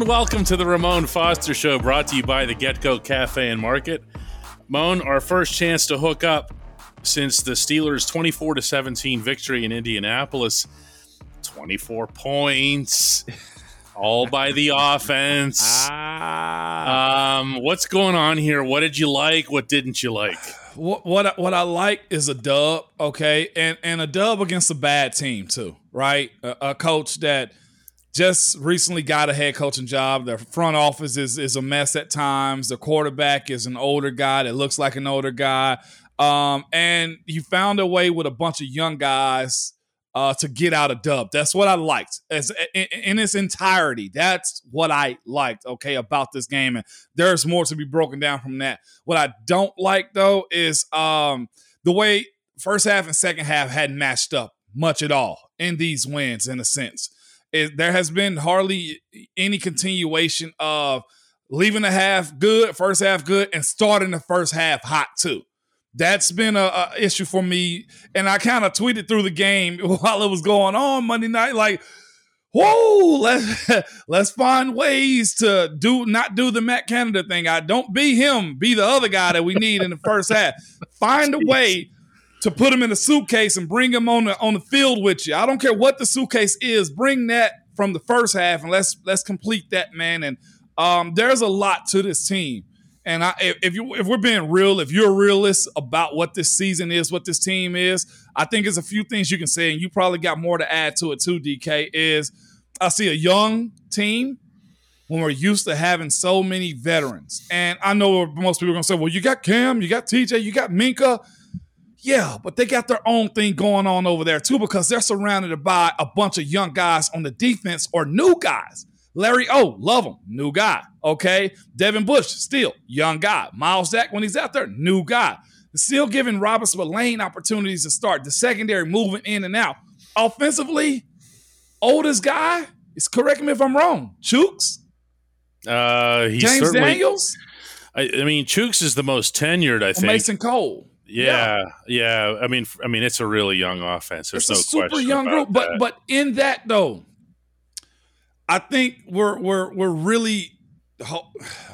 and welcome to the Ramon Foster Show, brought to you by the GetGo Cafe and Market. Moan, our first chance to hook up since the Steelers' 24 to 17 victory in Indianapolis. 24 points, all by the offense. Ah. Um, what's going on here? What did you like? What didn't you like? What what I- what I like is a dub, okay, and and a dub against a bad team too, right? A, a coach that just recently got a head coaching job. Their front office is is a mess at times. The quarterback is an older guy that looks like an older guy, um, and you found a way with a bunch of young guys uh, to get out a dub. That's what I liked as in, in its entirety. That's what I liked. Okay, about this game, and there's more to be broken down from that. What I don't like though is um, the way first half and second half hadn't matched up much at all in these wins. In a sense, it, there has been hardly any continuation of leaving the half good, first half good, and starting the first half hot too. That's been a, a issue for me, and I kind of tweeted through the game while it was going on Monday night, like, "Whoa, let's let's find ways to do not do the Matt Canada thing. I don't be him, be the other guy that we need in the first half. Find a way to put him in a suitcase and bring him on the on the field with you. I don't care what the suitcase is. Bring that from the first half and let's let's complete that, man. And um, there's a lot to this team. And I, if, you if we're being real, if you're a realist about what this season is, what this team is, I think there's a few things you can say, and you probably got more to add to it too. DK is I see a young team when we're used to having so many veterans, and I know most people are gonna say, "Well, you got Cam, you got TJ, you got Minkah." Yeah, but they got their own thing going on over there too because they're surrounded by a bunch of young guys on the defense or new guys. Larry O, love him, new guy. Okay. Devin Bush, still young guy. Myles Jack, when he's out there, new guy. Still giving Robert Spillane opportunities to start. The secondary moving in and out. Offensively, oldest guy is correct me if I'm wrong. Chuks, Uh, he's James certainly, Daniels, I, I mean, Chuks is the most tenured, I think. Mason Cole. Yeah, yeah. I mean, I mean, it's a really young offense. There's it's a super question young group, but that. but in that though, I think we're we're we're really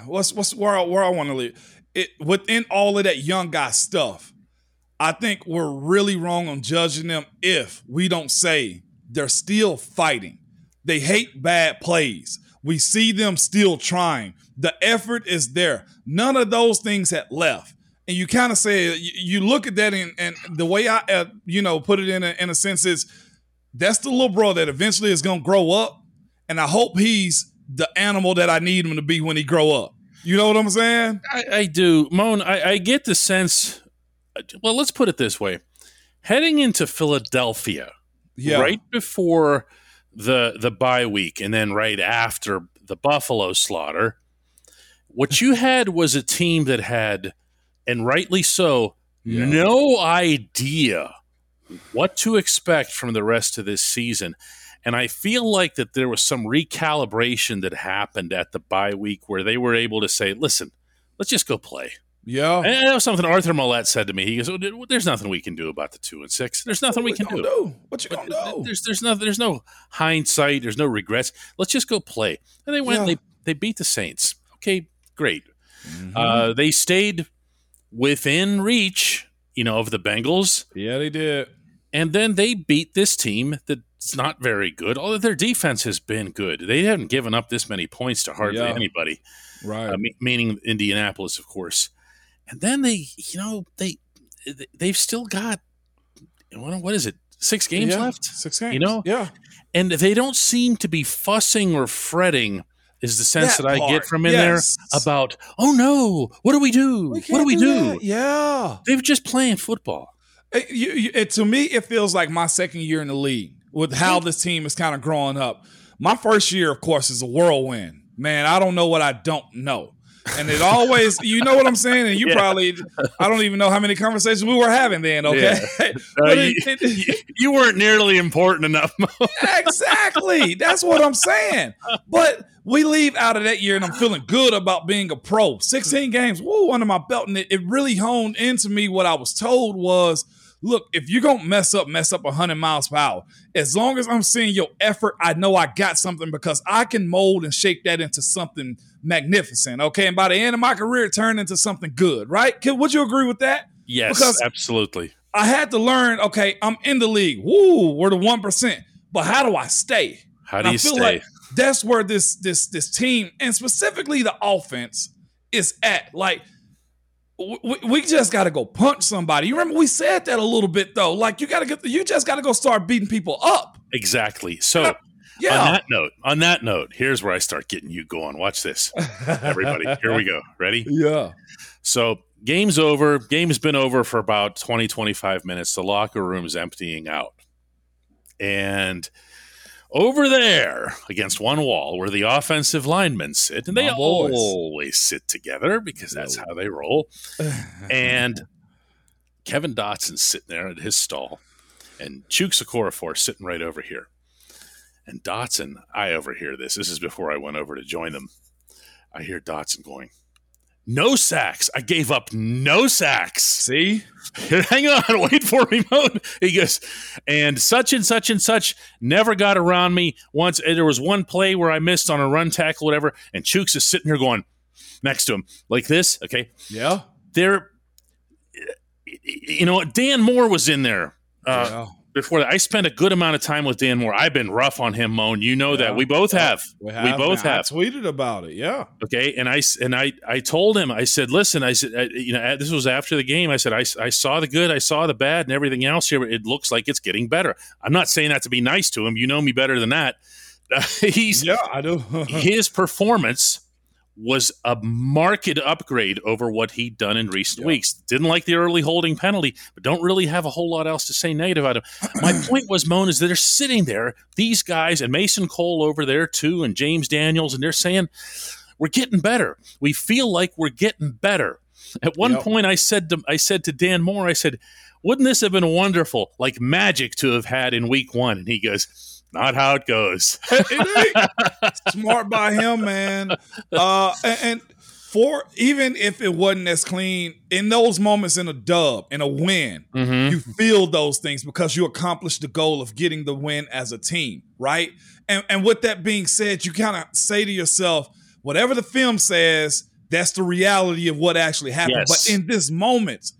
what's what's where I, where I want to live it within all of that young guy stuff. I think we're really wrong on judging them if we don't say they're still fighting. They hate bad plays. We see them still trying. The effort is there. None of those things had left. And you kind of say you, you look at that and, and the way I uh, you know put it in a, in a sense is that's the little bro that eventually is going to grow up and I hope he's the animal that I need him to be when he grow up. You know what I'm saying? I, I do, Moan. I, I get the sense. Well, let's put it this way: heading into Philadelphia, Yeah. right before the the bye week, and then right after the Buffalo slaughter, what you had was a team that had, and rightly so, Yeah. no idea what to expect from the rest of this season. And I feel like that there was some recalibration that happened at the bye week where they were able to say, listen, let's just go play. Yeah. And that was something Arthur Maulet said to me. He goes, "Oh, "There's nothing we can do about the two and six. There's nothing we can you do. What you gonna do? There's there's no there's no hindsight. There's no regrets. Let's just go play." And they went. and They they beat the Saints. Okay, great. Mhm. Uh, they stayed within reach, you know, of the Bengals, yeah, they did. and then they beat this team that's not very good. Although their defense has been good, they haven't given up this many points to hardly Yeah. anybody Right. uh, me- meaning Indianapolis, of course. And then they, you know, they they've still got what, what is it? Six games Yeah, left, Six games. You know? Yeah. and they don't seem to be fussing or fretting. Is the sense that, That I get from in yes. there about, oh no, what do we do? what do we do? that. Yeah. They're just playing football. It, you, you- it- to me, it feels like my second year in the league with how this team is kind of growing up. My first year, of course, is a whirlwind. Man, I don't know what I don't know. And it always, you know what I'm saying? And you Yeah. probably, I don't even know how many conversations we were having then, okay? Uh, But you, it- it- you weren't nearly important enough. exactly. That's what I'm saying. But we leave out of that year and I'm feeling good about being a pro. 16 games, woo, under my belt. And it, it really honed into me what I was told was look, if you're gonna mess up, mess up 100 miles per hour. As long as I'm seeing your effort, I know I got something because I can mold and shape that into something magnificent. Okay, and by the end of my career, it turned into something good. Right? Would you agree with that? Yes, because absolutely. I had to learn. Okay, I'm in the league. Woo, we're the one percent. But how do I stay? How do you stay? Like that's where this this this team and specifically the offense is at. Like we, we just got to go punch somebody. You remember we said that a little bit though. Like you got to get you just got to go start beating people up. Exactly. So yeah. on that note, on that note, here's where I start getting you going. Watch this, everybody. Here we go. Ready? Yeah. So game's over. Game's been over for about 20, 25 minutes. The locker room's emptying out, and over there against one wall where the offensive linemen sit, and they always sit together because that's how they roll. and Kevin Dotson's sitting there at his stall, and Chuks Okorafor sitting right over here. And Dotson, I overhear this. This is before I went over to join them. I hear Dotson going, no sacks. I gave up no sacks. See? Hang on, wait for me, Moan. He goes, and such and such and such never got around me once. There was one play where I missed on a run tackle, whatever, and Chuks is sitting here going next to him like this. Okay. Yeah. There, you know, Dan Moore was in there. Uh, yeah before that. I spent a good amount of time with Dan Moore. I've been rough on him, Moan. You know yeah. that. We both have. We, have. we both have. I tweeted about it. Yeah. Okay. And I and I I told him. I said, listen. I said, uh, you know, this was after the game. I said, I, I saw the good, I saw the bad, and everything else here. It looks like it's getting better. I'm not saying that to be nice to him. You know me better than that. he's yeah, I do. his performance was a marked upgrade over what he'd done in recent yeah. weeks. Didn't like the early holding penalty, but don't really have a whole lot else to say negative about him. My point was, Moan, is that they're sitting there, these guys, and Mason Cole over there too, and James Daniels, and they're saying, we're getting better. We feel like we're getting better. At one yep. point, I said to I said to Dan Moore, I said, "Wouldn't this have been wonderful, like magic, to have had in Week One?" And he goes, not how it goes. it Smart by him, man. Uh, and, and, for even if it wasn't as clean in those moments in a dub in a win, mm-hmm. you feel those things because you accomplished the goal of getting the win as a team, right? And and with that being said, you kind of say to yourself, whatever the film says, that's the reality of what actually happened. Yes. But in this moment,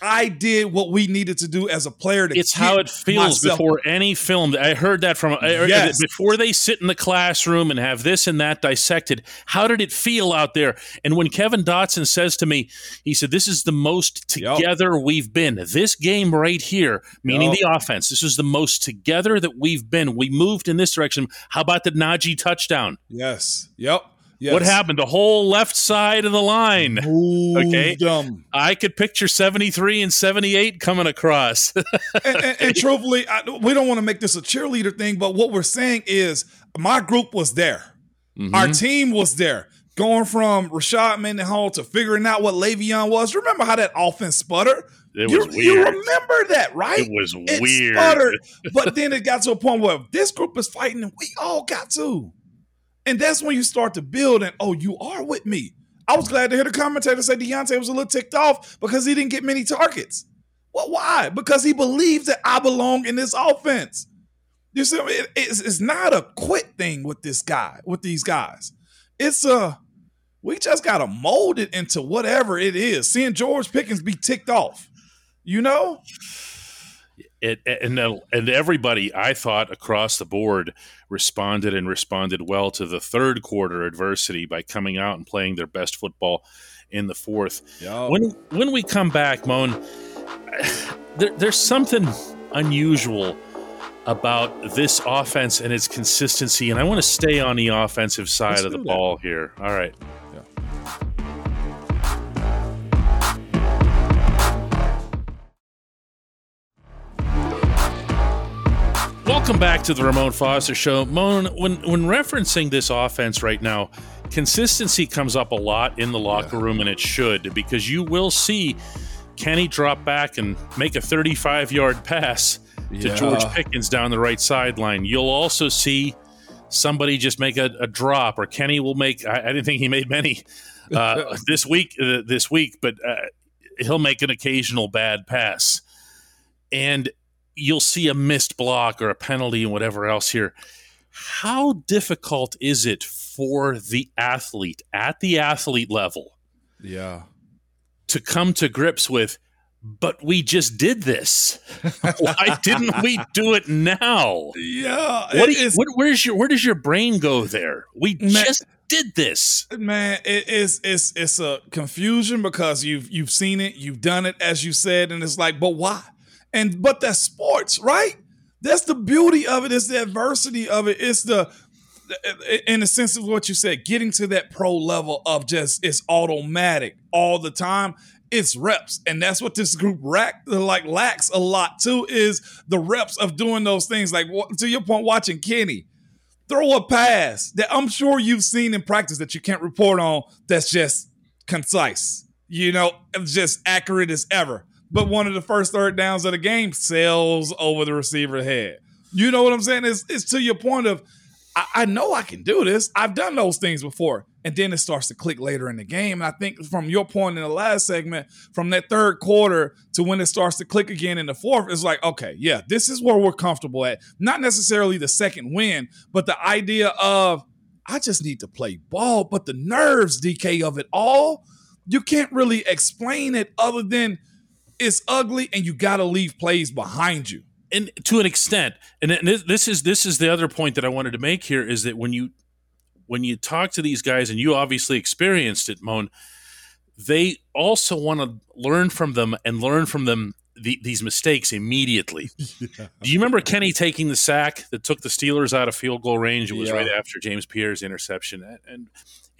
I did what we needed to do as a player. To it's how it feels before any film. I heard that from yes. before they sit in the classroom and have this and that dissected. How did it feel out there? And when Kevin Dotson says to me, he said, "This is the most together yep. we've been. This game right here, meaning yep. the offense. This is the most together that we've been. We moved in this direction. How about the Najee touchdown? Yes. Yep." Yes. What happened? The whole left side of the line. Moved okay. Them. I could picture 73 and 78 coming across. and, and, and, truthfully, I, we don't want to make this a cheerleader thing, but what we're saying is my group was there. Mm-hmm. Our team was there. Going from Rashard Mendenhall to figuring out what Le'Veon was. Remember how that offense sputtered? It you, was weird. You remember that, right? It was it weird. Sputtered, but then it got to a point where this group is fighting and we all got to. And that's when you start to build and, oh, you are with me. I was glad to hear the commentator say Diontae was a little ticked off because he didn't get many targets. Well, why? Because he believes that I belong in this offense. You see, it, it's, it's not a quit thing with this guy, with these guys. It's a, we just got to mold it into whatever it is. Seeing George Pickens be ticked off, you know? It, and and everybody I thought across the board responded and responded well to the third quarter adversity by coming out and playing their best football in the fourth. Yo. When when we come back, Moan, there, there's something unusual about this offense and its consistency, and I want to stay on the offensive side Let's of the ball here. All right. Welcome back to the Ramon Foster Show. Moan, when when referencing this offense right now, consistency comes up a lot in the locker yeah. room, and it should because you will see Kenny drop back and make a 35 yard pass yeah. to George Pickens down the right sideline. You'll also see somebody just make a, a drop, or Kenny will make. I, I, didn't think he made many uh, this week. Uh, this week, but uh, he'll make an occasional bad pass. and you'll see a missed block or a penalty and whatever else here. How difficult is it for the athlete at the athlete level? Yeah. To come to grips with, but we just did this. Why didn't we do it now? Yeah. What, you, what where's your where does your brain go there? We Man, just did this. Man, it is it's it's a confusion because you've you've seen it, you've done it as you said, and it's like, but why? And but that's sports, right? That's the beauty of it. It's the adversity of it. It's the in the sense of what you said, getting to that pro level of just it's automatic all the time. It's reps, and that's what this group rack, like lacks a lot too. Is the reps of doing those things. Like to your point, watching Kenny throw a pass that I'm sure you've seen in practice that you can't report on. That's just concise, you know, just accurate as ever. But one of the first third downs of the game sails over the receiver head. You know what I'm saying? It's, it's to your point of I, I know I can do this. I've done those things before. And then it starts to click later in the game. And I think from your point in the last segment, from that third quarter to when it starts to click again in the fourth, it's like, okay, yeah, this is where we're comfortable at. Not necessarily the second win, but the idea of I just need to play ball. But the nerves, DK, of it all, you can't really explain it other than it's ugly and you got to leave plays behind you and to an extent and this is this is the other point that i wanted to make here is that when you when you talk to these guys and you obviously experienced it moan they also want to learn from them and learn from them the, these mistakes immediately yeah. do you remember kenny taking the sack that took the steelers out of field goal range it was yeah. right after james pierre's interception and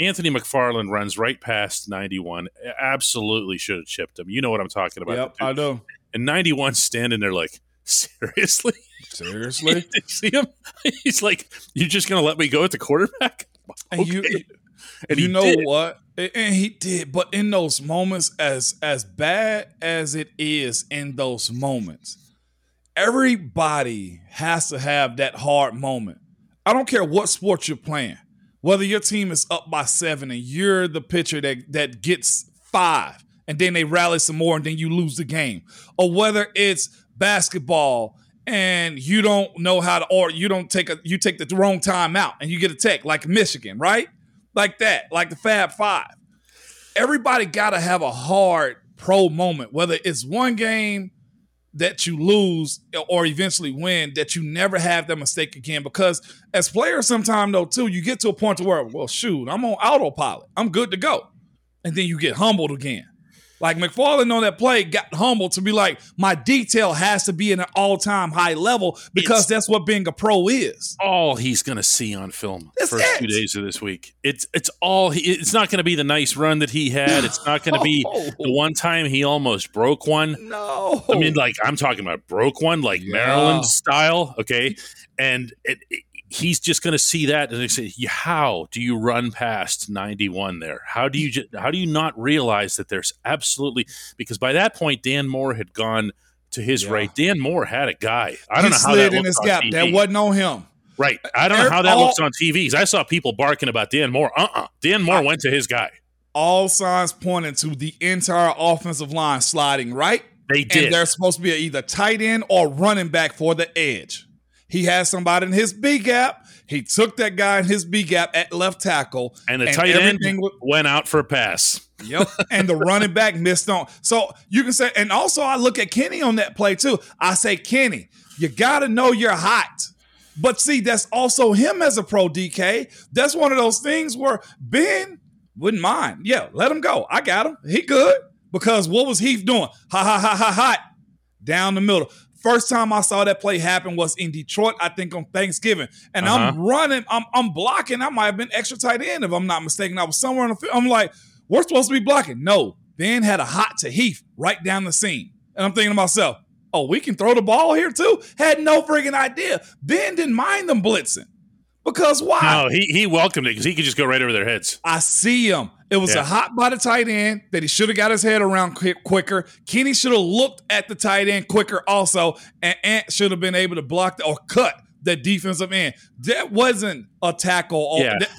Anthony McFarland runs right past 91. Absolutely should have chipped him. You know what I'm talking about. Yep, I know. And 91 standing there like, seriously? Seriously? see him? He's like, you're just going to let me go at the quarterback? And okay. you, and you know did. what? And he did. But in those moments, as as bad as it is in those moments, everybody has to have that hard moment. I don't care what sport you're playing, whether your team is up by seven and you're the pitcher that that gets five, and then they rally some more, and then you lose the game, or whether it's basketball and you don't know how to or you don't take a you take the wrong time out and you get a tech like Michigan, right? Like that, like the Fab Five. Everybody got to have a hard pro moment, whether it's one game that you lose or eventually win, that you never have that mistake again. Because as players, sometimes though too, you get to a point to where, well, shoot, I'm on autopilot, I'm good to go, and then you get humbled again. Like McFarland on that play got humble to be like, my detail has to be in an all time high level because it's that's what being a pro is. All he's going to see on film that's first it. two days of this week. It's it's all. He, it's not going to be the nice run that he had. It's not going to be the one time he almost broke one. No, I mean like I'm talking about broke one like yeah. Maryland style. Okay, and it, it he's just going to see that and they say, "How do you run past 91 there? How do you just, how do you not realize that there's absolutely because by that point Dan Moore had gone to his yeah. right. Dan Moore had a guy. I don't he know how that in his gap. TV. That wasn't on him. Right. I don't know how that all, looks on TVs. I saw people barking about Dan Moore. Uh-uh. Dan Moore I, went to his guy. All signs pointing to the entire offensive line sliding right. They did. And they're supposed to be either tight end or running back for the edge. He has somebody in his B gap. He took that guy in his B gap at left tackle, and the and tight end was, went out for a pass. Yep, and the running back missed on. So you can say, and also I look at Kenny on that play too. I say, Kenny, you got to know you're hot. But see, that's also him as a pro DK. That's one of those things where Ben wouldn't mind. Yeah, let him go. I got him. He good. Because what was Heath doing? Ha ha ha ha ha. Down the middle. First time I saw that play happen was in Detroit, I think on Thanksgiving. And uh-huh. I'm running, I'm, I'm blocking. I might have been extra tight end if I'm not mistaken. I was somewhere on the field. I'm like, we're supposed to be blocking. No, Ben had a hot to Heath right down the seam. And I'm thinking to myself, oh, we can throw the ball here too? Had no freaking idea. Ben didn't mind them blitzing. Because why? No, he, he welcomed it because he could just go right over their heads. I see him. It was yeah. a hot by the tight end that he should have got his head around quick, quicker. Kenny should have looked at the tight end quicker also, and Ant should have been able to block the, or cut the defensive end. That wasn't a tackle. Yeah. That,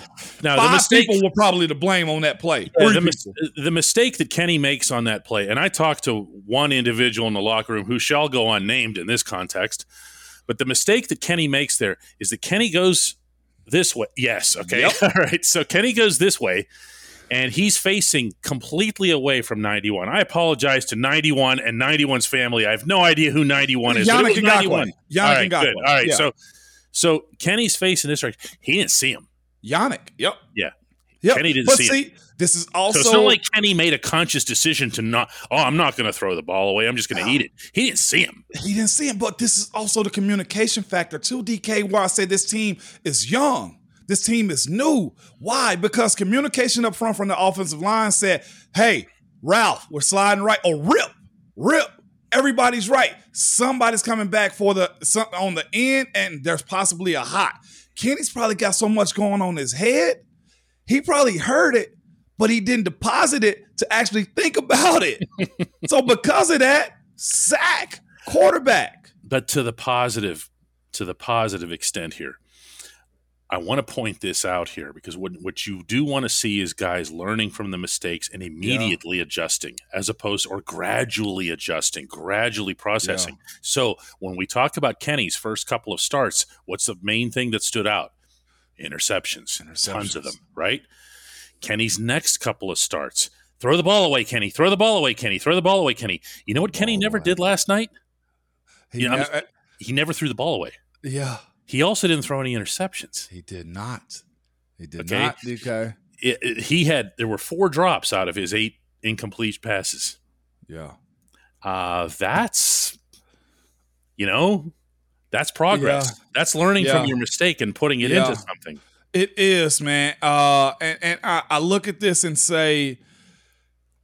Now five the mistake, people were probably to blame on that play. Yeah, the, mis- the mistake that Kenny makes on that play, and I talked to one individual in the locker room who shall go unnamed in this context, but the mistake that Kenny makes there is that Kenny goes this way. Yes, okay. Yep. All right. So Kenny goes this way, and he's facing completely away from 91. I apologize to 91 and 91's family. I have no idea who 91 is. Yannick Ngakoue. 91. Yannick All right, Ngakoue. good. All right. Yeah. So, so Kenny's facing this direction. He didn't see him. Yannick. Yep. Yeah. Yep. Kenny didn't but see see, this is So also it's not like Kenny made a conscious decision to not. Oh, I'm not going to throw the ball away. I'm just going to eat it. He didn't see him. he didn't see him. But this is also the communication factor too, DK. Why I say this team is young. This team is new. Why? Because communication up front from the offensive line said, "Hey, Ralph, we're sliding right." Or rip, rip. Everybody's right. Somebody's coming back for the some, on the end, and there's possibly a hot. Kenny's probably got so much going on in his head. He probably heard it, but he didn't deposit it to actually think about it. so because of that, sack quarterback. But to the positive, to the positive extent here, I want to point this out here because what what you do want to see is guys learning from the mistakes and immediately adjusting, as opposed or gradually adjusting, gradually processing. So when we talk about Kenny's first couple of starts, what's the main thing that stood out? Interceptions, tons of them, right? Kenny's next couple of starts. Throw the ball away, Kenny. Throw the ball away, Kenny. Throw the ball away, Kenny. You know what Kenny never did last night? He Yeah, I'm- ne- He never threw the ball away. yeah, He also didn't throw any interceptions. he did not. He did Okay. not. DK. It- it- he had there were four drops out of his eight incomplete passes. Yeah. Uh, that's you know that's progress. Yeah. That's learning Yeah. from your mistake and putting it Yeah. into something. It is, man. Uh, and and I, I look at this and say,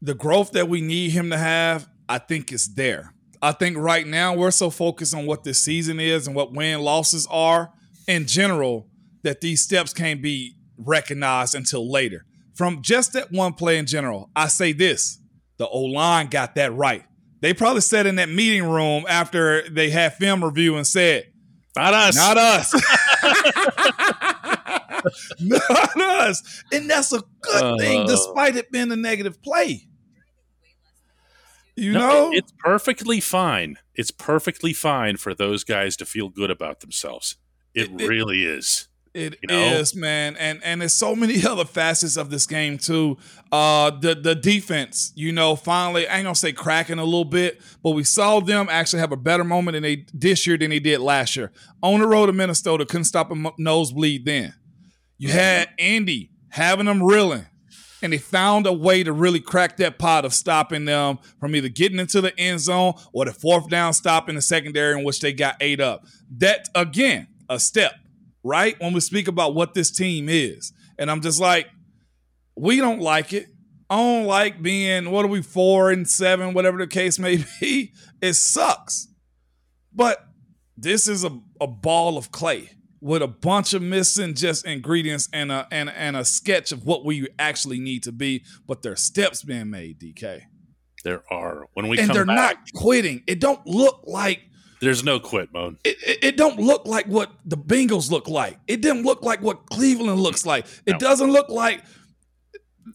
the growth that we need him to have, I think is there. I think right now we're so focused on what this season is and what win losses are in general that these steps can't be recognized until later. From just that one play in general, I say this: the O line got that right. They probably sat in that meeting room after they had film review and said, Not us. not us. Not us. And that's a good thing, Uh. despite it being a negative play. You No, know? it- it's perfectly fine. It's perfectly fine for those guys to feel good about themselves. It, It- it- really is. It You know? is, man, and and there's so many other facets of this game too. Uh, the the defense, you know, finally, I ain't gonna say cracking a little bit, but we saw them actually have a better moment in they this year than they did last year. On the road to Minnesota, couldn't stop a nosebleed then. You had Andy having them reeling, and they found a way to really crack that pot of stopping them from either getting into the end zone or the fourth down stop in the secondary in which they got ate up. That again, a step right? When we speak about what this team is. And I'm just like, we don't like it. I don't like being, what are we, four and seven, whatever the case may be. It sucks. But this is a, a ball of clay with a bunch of missing just ingredients and a and, and a sketch of what we actually need to be, but there's steps being made, DK. There are when we and they're back. not quitting. It don't look like there's no quit mode. it, it, it don't look like what the Bengals look like. It didn't look like what Cleveland looks like. It No. doesn't look like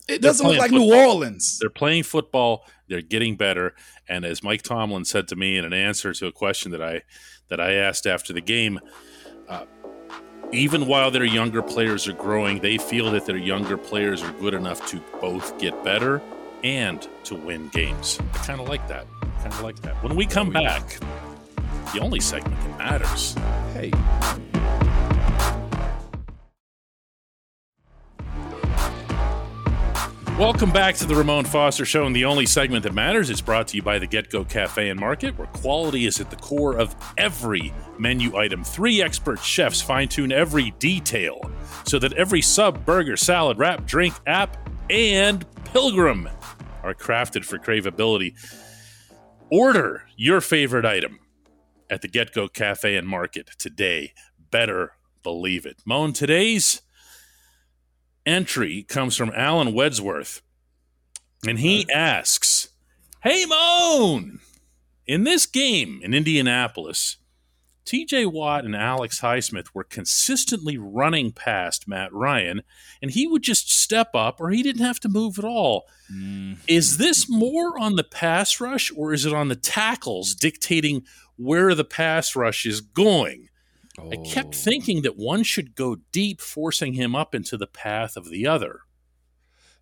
it doesn't look like playing New Orleans. They're playing football. They're getting better. And as Mike Tomlin said to me in an answer to a question that I that I asked after the game, uh, even while their younger players are growing, they feel that their younger players are good enough to both get better and to win games. Kind of like that. Kind of like that. When we come Oh, yeah. back, the only segment that matters. Hey, Welcome back to the Ramon Foster Show, and the only segment that matters. It's brought to you by the Get Go Cafe and Market, where quality is at the core of every menu item. Three expert chefs fine tune every detail so that every sub, burger, salad, wrap, drink, app, and pilgrim are crafted for craveability. Order your favorite item at the Get Go Cafe and Market today. Better believe it. Moan, today's entry comes from Alan Wedsworth, and he asks, Hey, Moan, in this game in Indianapolis, TJ Watt and Alex Highsmith were consistently running past Matt Ryan, and he would just step up or he didn't have to move at all. Mm. Is this more on the pass rush or is it on the tackles dictating where the pass rush is going? Oh. I kept oh. thinking that one should go deep, forcing him up into the path of the other.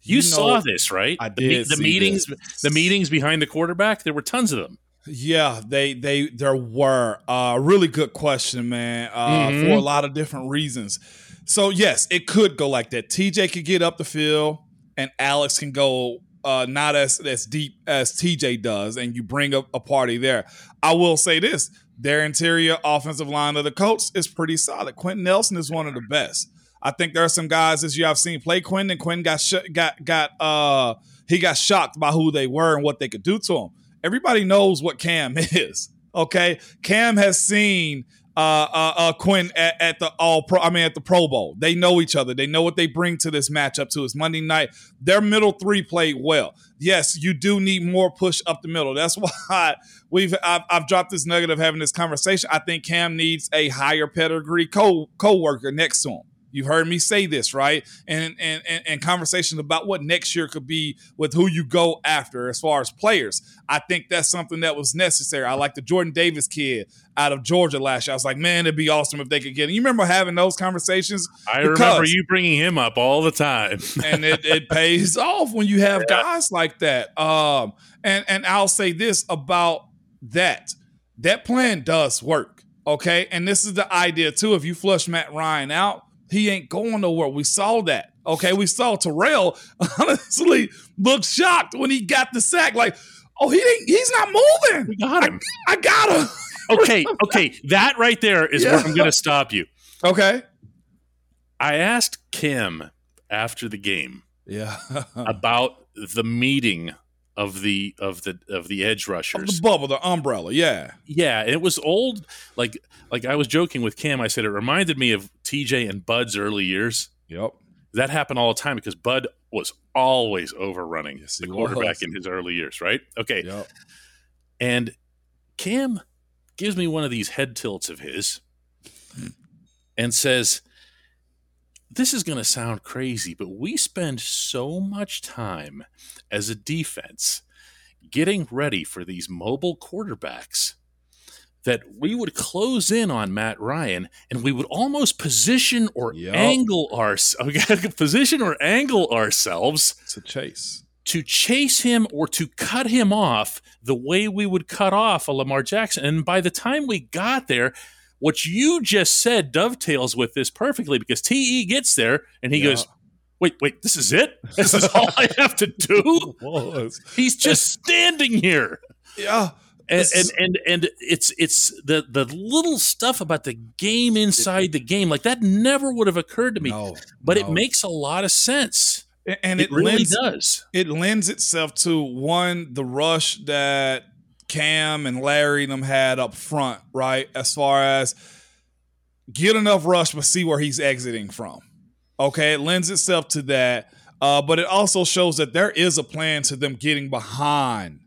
You, you know, saw this, right? I did. The, the meetings, this. the meetings behind the quarterback. There were tons of them. Yeah, they they there were a uh, really good question, man, uh, mm-hmm. for a lot of different reasons. So yes, it could go like that. TJ could get up the field, and Alex can go uh, not as as deep as TJ does, and you bring up a party there. I will say this: their interior offensive line of the Colts is pretty solid. Quenton Nelson is one of the best. I think there are some guys this year I've seen play Quinn, and Quinn got sh- got got uh he got shocked by who they were and what they could do to him everybody knows what Cam is. Okay, Cam has seen uh, uh, uh, Quinn at, at, the All Pro. I mean, at the Pro Bowl. They know each other. They know what they bring to this matchup. To it's Monday night. Their middle three played well. Yes, you do need more push up the middle. That's why we've I've, I've dropped this nugget of having this conversation. I think Cam needs a higher pedigree co co worker next to him. You've heard me say this, right? And, and and and conversations about what next year could be with who you go after as far as players. I think that's something that was necessary. I like the Jordan Davis kid out of Georgia last year. I was like, man, it'd be awesome if they could get him. You remember having those conversations? I because, remember you bringing him up all the time. and it, it pays off when you have yeah. guys like that. Um, and and I'll say this about that. That plan does work. Okay. And this is the idea too. If you flush Matt Ryan out, he ain't going nowhere. We saw that. Okay, we saw Terrell honestly look shocked when he got the sack. Like, oh, he ain't, he's not moving. We got him. I, I got him. okay, okay. That right there is yeah. where I'm going to stop you. Okay. I asked Kim after the game. Yeah. about the meeting of the of the of the edge rushers. Of the bubble, the umbrella, yeah. Yeah, it was old like like I was joking with Cam, I said it reminded me of TJ and Bud's early years. Yep. That happened all the time because Bud was always overrunning yes, the quarterback was. in his early years, right? Okay. Yep. And Cam gives me one of these head tilts of his hmm. and says, This is going to sound crazy, but we spend so much time as a defense getting ready for these mobile quarterbacks that we would close in on Matt Ryan and we would almost position or yep. angle our position or angle ourselves to chase to chase him or to cut him off the way we would cut off a Lamar Jackson. And by the time we got there, what you just said dovetails with this perfectly because TE gets there and he yeah. goes, Wait, wait, this is it? This is all I have to do? He's just standing here. Yeah and, and and and it's it's the the little stuff about the game inside the game like that never would have occurred to me no, but no. it makes a lot of sense and it, it really lends, does it lends itself to one the rush that cam and larry them had up front right as far as get enough rush but see where he's exiting from okay it lends itself to that uh, but it also shows that there is a plan to them getting behind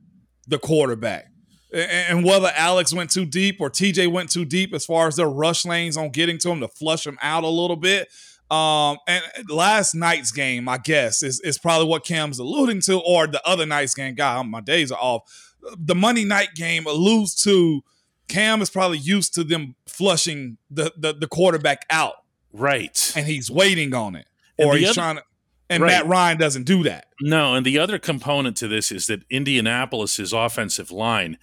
the quarterback and whether Alex went too deep or TJ went too deep as far as their rush lanes on getting to him to flush him out a little bit. Um, and last night's game, I guess, is, is probably what Cam's alluding to, or the other night's game. God, my days are off. The Monday night game alludes to Cam is probably used to them flushing the, the, the quarterback out. Right. And he's waiting on it. Or he's other, trying to and right. Matt Ryan doesn't do that. No, and the other component to this is that Indianapolis's offensive line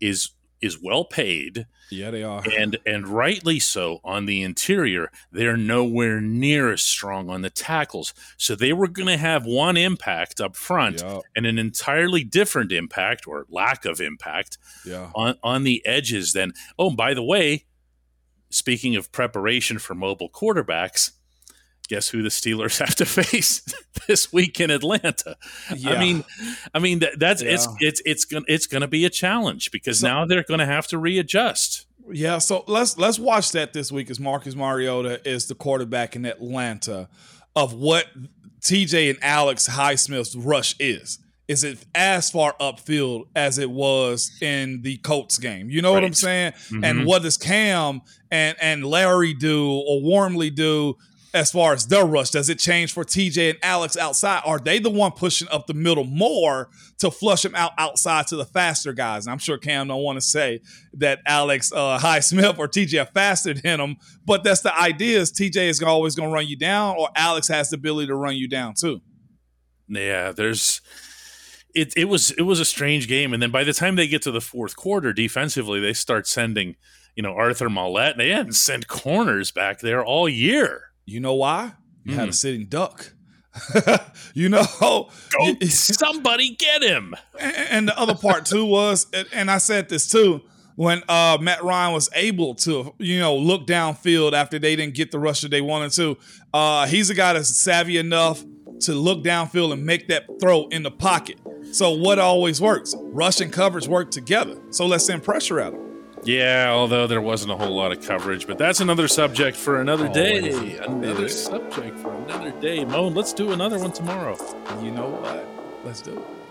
is is well paid. Yeah, they are. And and rightly so on the interior. They're nowhere near as strong on the tackles. So they were going to have one impact up front and an entirely different impact or lack of impact yeah. on on the edges then. Oh, by the way, speaking of preparation for mobile quarterbacks, guess who the Steelers have to face this week in Atlanta? Yeah. I mean, I mean that, that's yeah. it's it's it's gonna it's gonna be a challenge because so, now they're gonna have to readjust. Yeah, so let's let's watch that this week as Marcus Mariota is the quarterback in Atlanta of what TJ and Alex Highsmith's rush is. is it as far upfield as it was in the Colts game? You know right. what I'm saying? Mm-hmm. And what does Cam and and Larry do or Wormley do as far as their rush? Does it change for TJ and Alex outside? Are they the one pushing up the middle more to flush them out outside to the faster guys? And I'm sure Cam don't want to say that Alex uh, Highsmith or TJ are faster than him, but that's the idea is TJ is always going to run you down or Alex has the ability to run you down too. Yeah, there's it it was it was a strange game and then by the time they get to the fourth quarter defensively they start sending you know Arthur Maulet they hadn't sent corners back there all year you know why? You mm. had a hmm. sitting duck. you know, Go, somebody get him. And the other part too was, and I said this too, when uh, Matt Ryan was able to, you know, look downfield after they didn't get the rush that they wanted to. Uh, he's a guy that's savvy enough to look downfield and make that throw in the pocket. So what always works? Rush and coverage work together. So let's send pressure at him. Yeah, although there wasn't a whole lot of coverage, but that's another subject for another oh, day. Another subject for another day. Moan, let's do another one tomorrow. You know what? Let's do it.